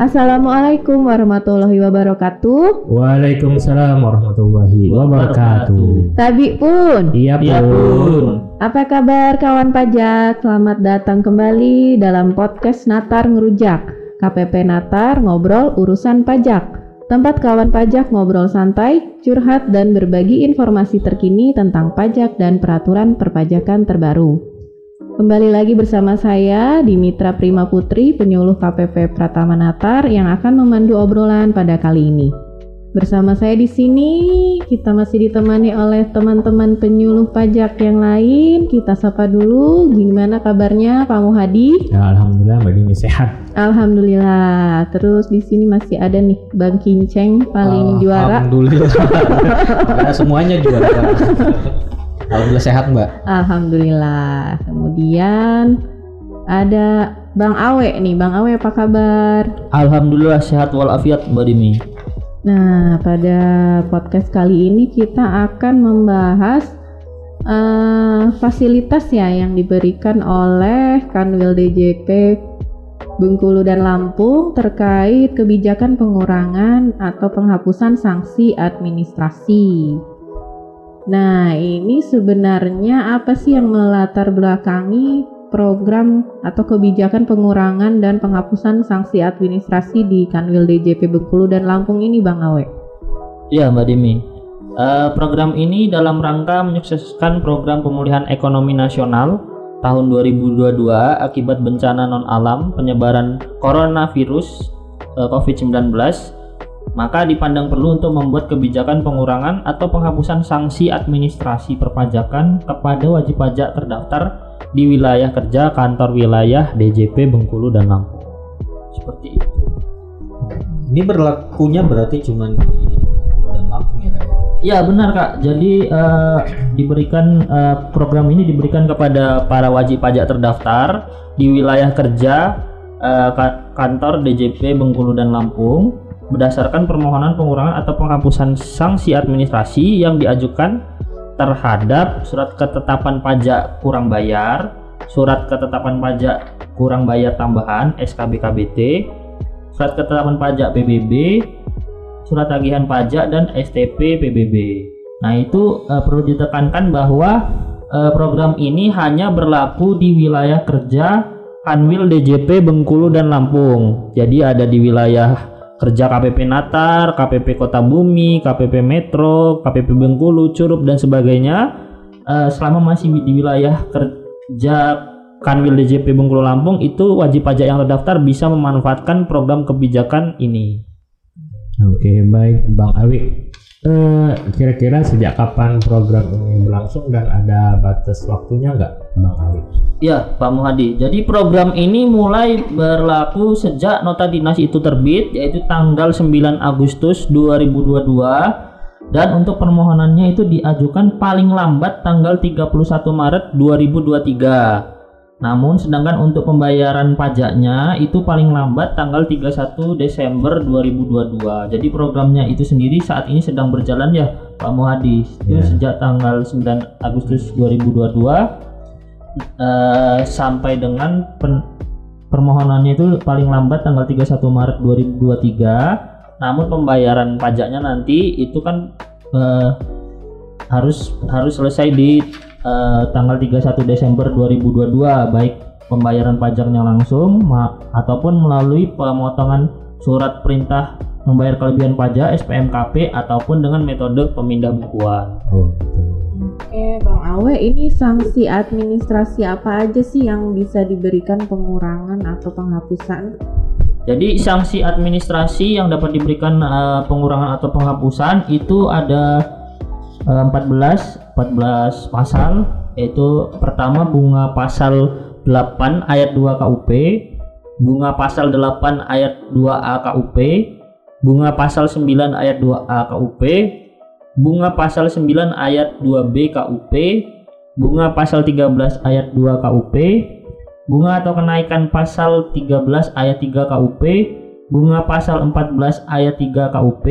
Assalamualaikum warahmatullahi wabarakatuh. Waalaikumsalam warahmatullahi wabarakatuh. Tabi pun. Iya pun. Iya pun. Apa kabar kawan pajak? Selamat datang kembali dalam podcast Natar Ngerujak. KPP Natar ngobrol urusan pajak. Tempat kawan pajak ngobrol santai, curhat dan berbagi informasi terkini tentang pajak dan peraturan perpajakan terbaru. Kembali lagi bersama saya Dimitra Prima Putri, penyuluh KPP Pratama Natar yang akan memandu obrolan pada kali ini. Bersama saya di sini kita masih ditemani oleh teman-teman penyuluh pajak yang lain. Kita sapa dulu, gimana kabarnya Pak Muhadi? Ya, Alhamdulillah Mbak Dini sehat. Alhamdulillah. Terus di sini masih ada nih Bang Kinceng paling juara. Alhamdulillah. Ya, semuanya juara. Alhamdulillah sehat mbak. Alhamdulillah. Kemudian ada Bang Awe nih. Bang Awe apa kabar? Alhamdulillah sehat walafiat mbak Dimi. Nah, pada podcast kali ini kita akan membahas eh, fasilitas ya yang diberikan oleh Kanwil DJP Bengkulu dan Lampung terkait kebijakan pengurangan atau penghapusan sanksi administrasi. Nah, ini sebenarnya apa sih yang melatar belakangi program atau kebijakan pengurangan dan penghapusan sanksi administrasi di Kanwil DJP Bengkulu dan Lampung ini, Bang Awe? Iya Mbak Dimi. Eh, program ini dalam rangka menyukseskan program pemulihan ekonomi nasional tahun 2022 akibat bencana non alam penyebaran coronavirus eh, COVID-19 maka dipandang perlu untuk membuat kebijakan pengurangan atau penghapusan sanksi administrasi perpajakan kepada wajib pajak terdaftar di wilayah kerja kantor wilayah DJP Bengkulu dan Lampung. Seperti itu. Ini berlakunya berarti cuma di dan Lampung ya kak? Ya benar kak. Jadi eh, diberikan eh, program ini diberikan kepada para wajib pajak terdaftar di wilayah kerja ka- kantor DJP Bengkulu dan Lampung berdasarkan permohonan pengurangan atau penghapusan sanksi administrasi yang diajukan terhadap surat ketetapan pajak kurang bayar, surat ketetapan pajak kurang bayar tambahan SKB KBT, surat ketetapan pajak PBB, surat tagihan pajak dan STP PBB. Nah, itu eh, perlu ditekankan bahwa eh, program ini hanya berlaku di wilayah kerja Kanwil DJP Bengkulu dan Lampung. Jadi ada di wilayah kerja KPP Natar, KPP Kota Bumi, KPP Metro, KPP Bengkulu, Curup dan sebagainya. Eh, selama masih di wilayah kerja Kanwil DJP Bengkulu Lampung itu wajib pajak yang terdaftar bisa memanfaatkan program kebijakan ini. Oke, baik Bang Awi. Eh, kira-kira sejak kapan program ini berlangsung dan ada batas waktunya nggak, Bang Awi? Ya, Pak Muhadi. Jadi program ini mulai berlaku sejak nota dinas itu terbit yaitu tanggal 9 Agustus 2022 dan untuk permohonannya itu diajukan paling lambat tanggal 31 Maret 2023. Namun sedangkan untuk pembayaran pajaknya itu paling lambat tanggal 31 Desember 2022. Jadi programnya itu sendiri saat ini sedang berjalan ya Pak Muhadi. Itu Ya. sejak tanggal 9 Agustus 2022 eh, sampai dengan pen- permohonannya itu paling lambat tanggal 31 Maret 2023 namun pembayaran pajaknya nanti itu kan eh, harus harus selesai di eh, tanggal 31 Desember 2022 baik pembayaran pajaknya langsung ma- ataupun melalui pemotongan surat perintah membayar kelebihan pajak SPMKP ataupun dengan metode pemindah bukuan. Oh, gitu. Oke, Bang Awe, ini sanksi administrasi apa aja sih yang bisa diberikan pengurangan atau penghapusan? Jadi sanksi administrasi yang dapat diberikan eh, pengurangan atau penghapusan itu ada eh, 14 14 pasal yaitu pertama bunga pasal 8 ayat 2 KUP, bunga pasal 8 ayat 2A KUP, bunga pasal 9 ayat 2A KUP, bunga pasal 9 ayat 2B KUP, bunga pasal 13 ayat 2 KUP, bunga atau kenaikan pasal 13 ayat 3 KUP, bunga pasal 14 ayat 3 KUP,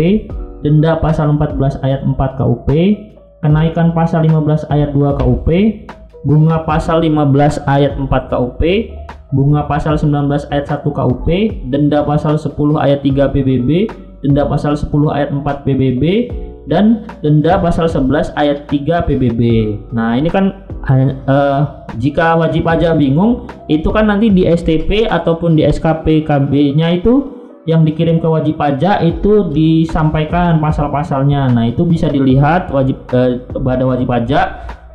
denda pasal 14 ayat 4 KUP, kenaikan pasal 15 ayat 2 KUP, bunga pasal 15 ayat 4 KUP, bunga pasal 19 ayat 1 KUP, denda pasal 10 ayat 3 PBB, denda pasal 10 ayat 4 PBB, dan denda pasal 11 ayat 3 PBB. Nah, ini kan eh, jika wajib pajak bingung, itu kan nanti di STP ataupun di SKP KB-nya itu yang dikirim ke wajib pajak itu disampaikan pasal-pasalnya. Nah, itu bisa dilihat wajib eh, pada wajib pajak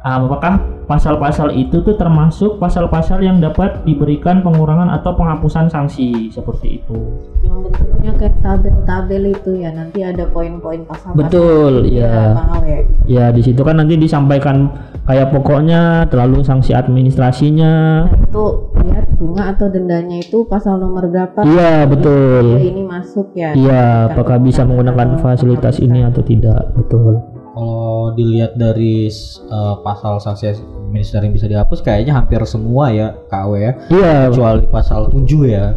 apakah pasal-pasal itu tuh termasuk pasal-pasal yang dapat diberikan pengurangan atau penghapusan sanksi seperti itu. Yang bentuknya kayak tabel-tabel itu ya, nanti ada poin-poin pasal. Betul, ya. ya. Ya, di situ kan nanti disampaikan kayak pokoknya, terlalu sanksi administrasinya. Nah, itu lihat bunga atau dendanya itu pasal nomor berapa? Iya, Ya, betul. ini masuk ya. Iya, apakah bisa menggunakan fasilitas ini atau tidak? Betul. Kalau dilihat dari uh, pasal sanksi administrasi yang bisa dihapus kayaknya hampir semua ya KW ya. Iya, Kecuali pasal 7 ya.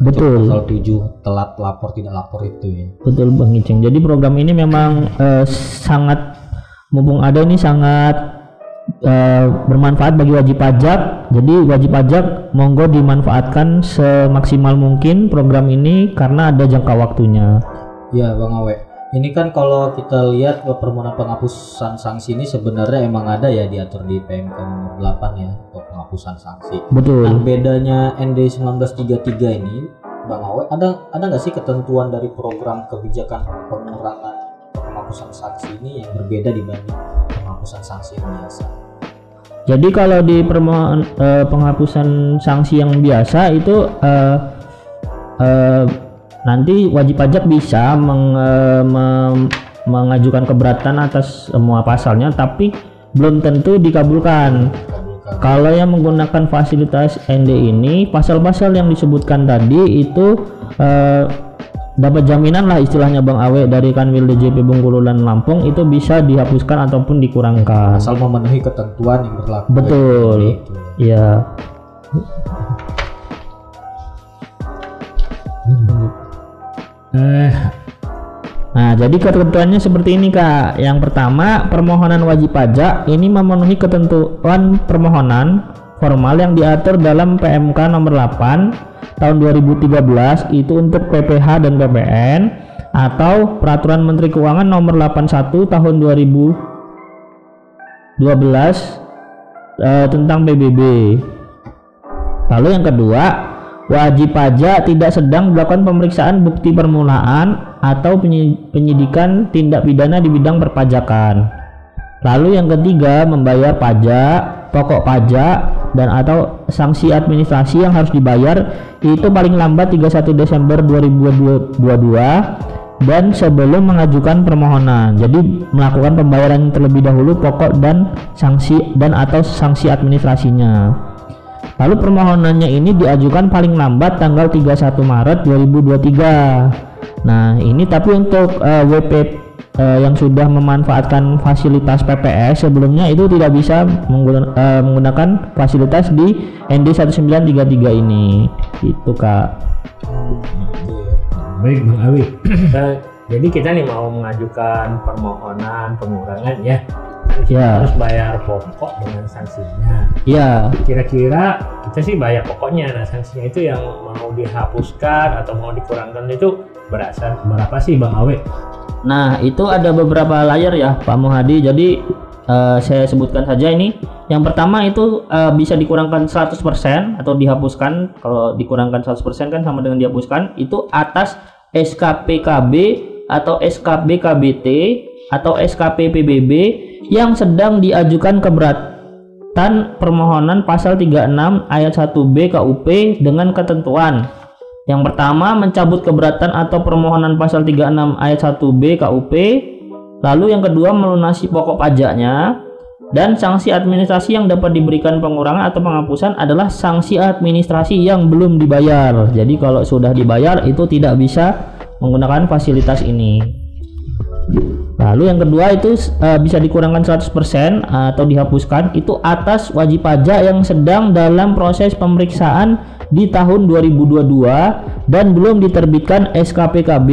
betul. Pasal 7 telat lapor tidak lapor itu ya. Betul Bang Iceng. Jadi program ini memang eh, sangat mumpung ada ini sangat eh, bermanfaat bagi wajib pajak. Jadi wajib pajak monggo dimanfaatkan semaksimal mungkin program ini karena ada jangka waktunya. Ya Bang Awe. Ini kan kalau kita lihat permohonan penghapusan sanksi ini sebenarnya emang ada ya diatur di PMK nomor 8 ya untuk penghapusan sanksi. Nah, Betul. bedanya ND 1933 ini Bang Awe ada ada nggak sih ketentuan dari program kebijakan pengurangan penghapusan sanksi ini yang berbeda dibanding penghapusan sanksi yang biasa? Jadi kalau di permohonan eh, penghapusan sanksi yang biasa itu eh, eh, nanti wajib pajak bisa meng- eh, mem- mengajukan keberatan atas semua pasalnya, tapi belum tentu dikabulkan. Kabulkan. Kalau yang menggunakan fasilitas ND ini, pasal-pasal yang disebutkan tadi itu eh, dapat jaminan lah istilahnya Bang Awe dari Kanwil DJP Bengkulu dan Lampung itu bisa dihapuskan ataupun dikurangkan. Asal memenuhi ketentuan yang berlaku. Betul. Gitu. Eh, Nah, jadi ketentuannya seperti ini, Kak. Yang pertama, permohonan wajib pajak ini memenuhi ketentuan permohonan formal yang diatur dalam PMK nomor 8 tahun 2013 itu untuk PPH dan PPN atau Peraturan Menteri Keuangan nomor 81 tahun 2012 eh, tentang PBB. Lalu yang kedua, wajib pajak tidak sedang melakukan pemeriksaan bukti permulaan atau penyi- penyidikan tindak pidana di bidang perpajakan. Lalu yang ketiga, membayar pajak, pokok pajak dan atau sanksi administrasi yang harus dibayar itu paling lambat 31 Desember 2022 dan sebelum mengajukan permohonan. Jadi melakukan pembayaran terlebih dahulu pokok dan sanksi dan atau sanksi administrasinya. Lalu permohonannya ini diajukan paling lambat tanggal 31 Maret 2023. Nah, ini tapi untuk eh, WP eh, yang sudah memanfaatkan fasilitas PPS sebelumnya itu tidak bisa menggunakan, menggunakan fasilitas di ND 1933 ini. Itu, Kak. Baik Bang Awi. Jadi kita nih mau mengajukan permohonan pengurangan ya. Ya. harus bayar pokok dengan sanksinya. Iya. Kira-kira kita sih bayar pokoknya, nah sanksinya itu yang mau dihapuskan atau mau dikurangkan itu berasa berapa sih Bang Awe? Nah, itu ada beberapa layer ya, Pak Muhadi. Jadi eh, saya sebutkan saja ini. Yang pertama itu eh, bisa dikurangkan 100% atau dihapuskan. Kalau dikurangkan 100% kan sama dengan dihapuskan. Itu atas SKPKB atau SKBKBT atau SKP PBB yang sedang diajukan keberatan permohonan pasal 36 ayat 1B KUP dengan ketentuan yang pertama, mencabut keberatan atau permohonan pasal 36 ayat 1B KUP. Lalu yang kedua, melunasi pokok pajaknya. Dan sanksi administrasi yang dapat diberikan pengurangan atau penghapusan adalah sanksi administrasi yang belum dibayar. Jadi kalau sudah dibayar itu tidak bisa menggunakan fasilitas ini. Lalu yang kedua itu eh, bisa dikurangkan 100% atau dihapuskan itu atas wajib pajak yang sedang dalam proses pemeriksaan di tahun 2022 dan belum diterbitkan SKPKB,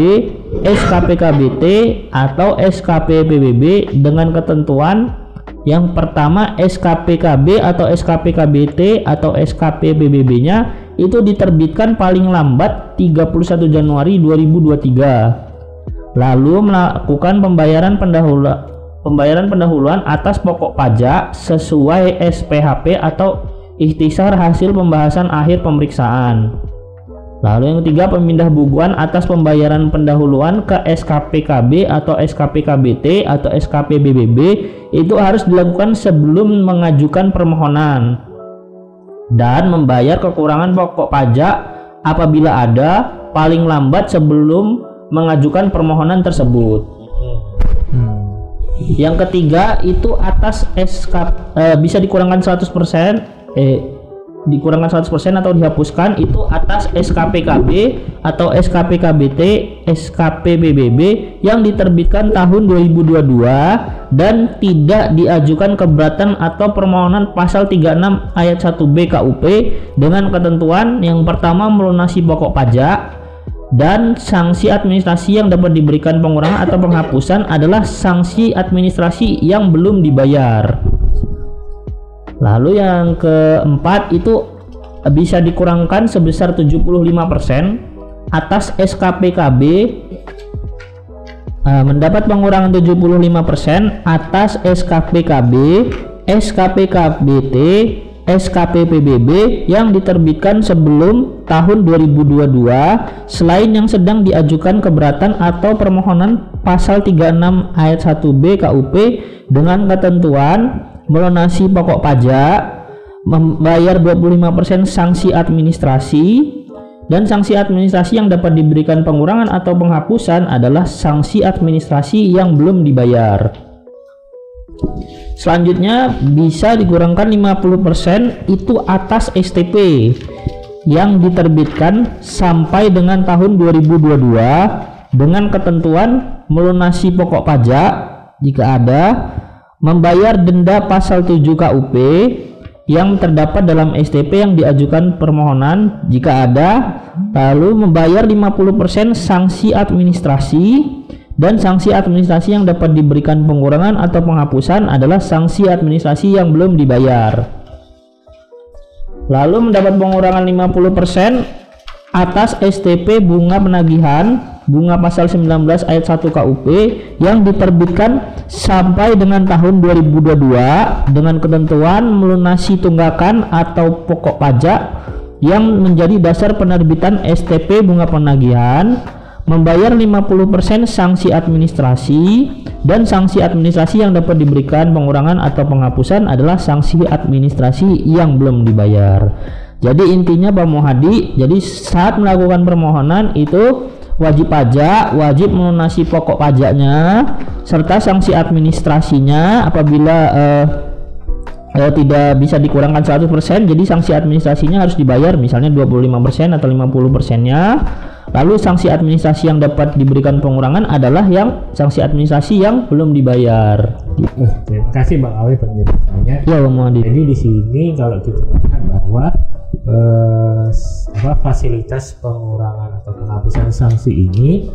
SKPKBT atau SKP PBB dengan ketentuan Yang pertama SKPKB atau SKPKBT atau SKPBBB-nya itu diterbitkan paling lambat 31 Januari 2023. Lalu melakukan pembayaran pendahuluan pembayaran pendahuluan atas pokok pajak sesuai SPHP atau ikhtisar hasil pembahasan akhir pemeriksaan. Lalu yang ketiga pemindah bukuan atas pembayaran pendahuluan ke SKPKB atau SKPKBT atau SKPBBB itu harus dilakukan sebelum mengajukan permohonan dan membayar kekurangan pokok pajak apabila ada paling lambat sebelum mengajukan permohonan tersebut. Yang ketiga itu atas SK eh, bisa dikurangkan 100% eh dikurangkan 100% atau dihapuskan itu atas SKPKB atau SKPKBT, SKPBBB yang diterbitkan tahun 2022 dan tidak diajukan keberatan atau permohonan pasal 36 ayat 1B KUP dengan ketentuan yang pertama melunasi pokok pajak dan sanksi administrasi yang dapat diberikan pengurangan atau penghapusan adalah sanksi administrasi yang belum dibayar. Lalu yang keempat itu bisa dikurangkan sebesar 75% atas SKPKB uh, mendapat pengurangan 75% atas SKPKB, SKPKBT, SKPPBB yang diterbitkan sebelum tahun 2022 selain yang sedang diajukan keberatan atau permohonan pasal 36 ayat 1B KUP dengan ketentuan melunasi pokok pajak, membayar 25% sanksi administrasi, dan sanksi administrasi yang dapat diberikan pengurangan atau penghapusan adalah sanksi administrasi yang belum dibayar. Selanjutnya bisa dikurangkan 50% itu atas STP yang diterbitkan sampai dengan tahun 2022 dengan ketentuan melunasi pokok pajak jika ada membayar denda pasal 7 KUP yang terdapat dalam STP yang diajukan permohonan jika ada lalu membayar 50% sanksi administrasi dan sanksi administrasi yang dapat diberikan pengurangan atau penghapusan adalah sanksi administrasi yang belum dibayar. Lalu mendapat pengurangan 50% atas STP bunga penagihan bunga pasal 19 ayat 1 KUP yang diterbitkan sampai dengan tahun 2022 dengan ketentuan melunasi tunggakan atau pokok pajak yang menjadi dasar penerbitan STP bunga penagihan membayar 50% sanksi administrasi dan sanksi administrasi yang dapat diberikan pengurangan atau penghapusan adalah sanksi administrasi yang belum dibayar. Jadi intinya Pak Muhadi, jadi saat melakukan permohonan itu wajib pajak wajib melunasi pokok pajaknya serta sanksi administrasinya apabila uh, uh, tidak bisa dikurangkan 100% jadi sanksi administrasinya harus dibayar misalnya 25% atau 50 persennya lalu sanksi administrasi yang dapat diberikan pengurangan adalah yang sanksi administrasi yang belum dibayar uh, terima kasih Bang Awi penjelasannya ya Bang Muhadi jadi di sini kalau kita lihat bahwa eh, apa fasilitas pengurangan atau penghapusan sanksi ini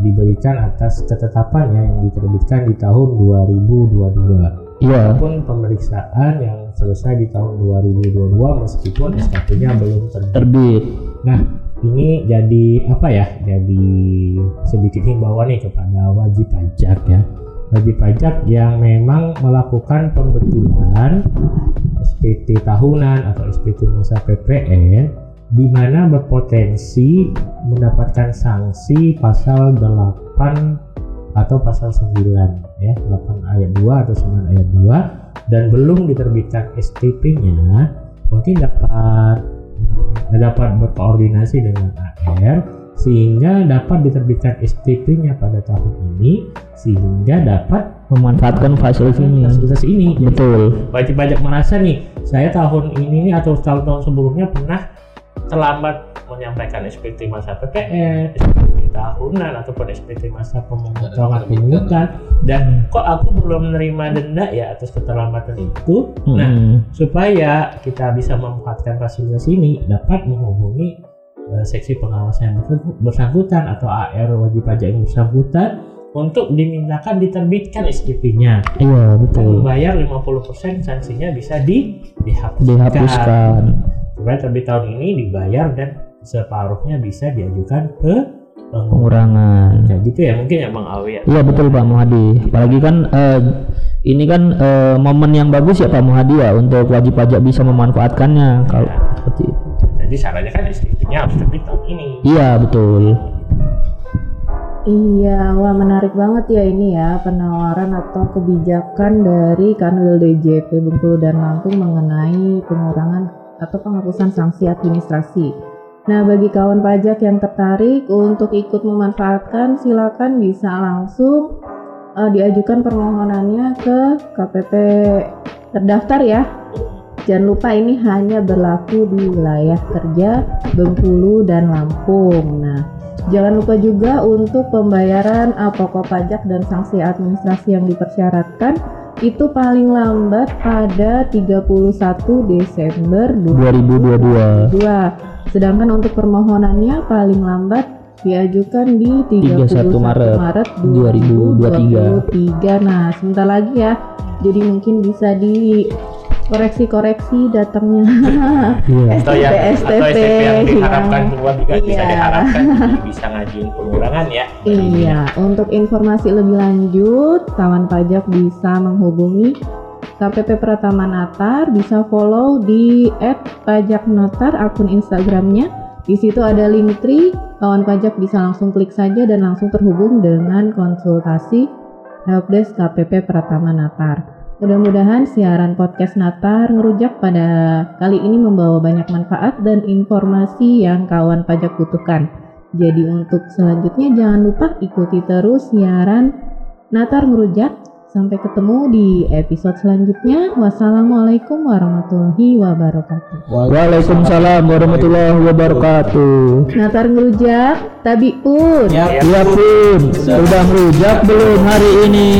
diberikan atas ketetapannya yang diterbitkan di tahun 2022. Iya. Walaupun pemeriksaan yang selesai di tahun 2022 meskipun SKP-nya belum terbit. terbit Nah, ini jadi apa ya? Jadi sedikit himbauan nih kepada wajib pajak ya. Wajib pajak yang memang melakukan pembetulan SPT tahunan atau SPT masa PPN di mana berpotensi mendapatkan sanksi pasal 8 atau pasal 9 ya 8 ayat 2 atau 9 ayat 2 dan belum diterbitkan STP-nya mungkin dapat dapat berkoordinasi dengan AR sehingga dapat diterbitkan STP-nya pada tahun ini sehingga dapat memanfaatkan fasilitas ini. fasilitas ini. Betul. wajib pajak merasa nih saya tahun ini atau tahun-tahun sebelumnya pernah terlambat menyampaikan SPT masa PPN, SPT tahunan ataupun SPT masa pemotongan pemungutan dan kok aku belum menerima denda ya atas keterlambatan itu. Nah, Hmm. supaya kita bisa memanfaatkan fasilitas ini dapat menghubungi eh, seksi pengawasan yang bersangkutan atau AR wajib pajak yang bersangkutan untuk dimintakan diterbitkan SPP-nya. Iya, Dan betul. membayar 50% sanksinya bisa di dihapuskan. Dihapuskan. Supaya terbit tahun ini dibayar dan separuhnya bisa diajukan ke pengurangan. Pengurangan. Ya gitu ya mungkin ya Bang Awi ya. Iya betul Pak Muhadi. Apalagi kan eh, ini kan eh, momen yang bagus ya Pak Muhadi ya untuk wajib pajak bisa memanfaatkannya kalau seperti itu. Jadi syaratnya kan SPP-nya harus terbit tahun ini. Iya betul. Iya, wah menarik banget ya ini ya penawaran atau kebijakan dari Kanwil DJP Bengkulu dan Lampung mengenai pengurangan atau penghapusan sanksi administrasi. Nah, bagi kawan pajak yang tertarik untuk ikut memanfaatkan, silakan bisa langsung eh, diajukan permohonannya ke KPP terdaftar ya. Jangan lupa ini hanya berlaku di wilayah kerja Bengkulu dan Lampung. Nah, Jangan lupa juga untuk pembayaran uh, pokok pajak dan sanksi administrasi yang dipersyaratkan itu paling lambat pada 31 Desember 2022. 2022. Sedangkan untuk permohonannya paling lambat diajukan di 31 31 Maret Maret 2023. 2023. Nah, sebentar lagi ya. Jadi mungkin bisa di koreksi-koreksi datangnya. Iya. Atau yang atau STP yang diharapkan yang- keluar juga bisa Iya. diharapkan bisa ngajuin pengurangan ya. Iya, untuk informasi lebih lanjut, kawan pajak bisa menghubungi KPP Pratama Natar, bisa follow di @pajaknatar akun Instagramnya. Di situ ada link tree, kawan pajak bisa langsung klik saja dan langsung terhubung dengan konsultasi helpdesk KPP Pratama Natar. Mudah-mudahan siaran podcast Natar ngerujak pada kali ini membawa banyak manfaat dan informasi yang kawan pajak butuhkan. Jadi untuk selanjutnya jangan lupa ikuti terus siaran Natar Ngerujak. Sampai ketemu di episode selanjutnya. Wassalamualaikum warahmatullahi wabarakatuh. Waalaikumsalam warahmatullahi wabarakatuh. Natar Ngerujak, tabi pun. Ya, Ya pun, sudah merujak belum hari ini?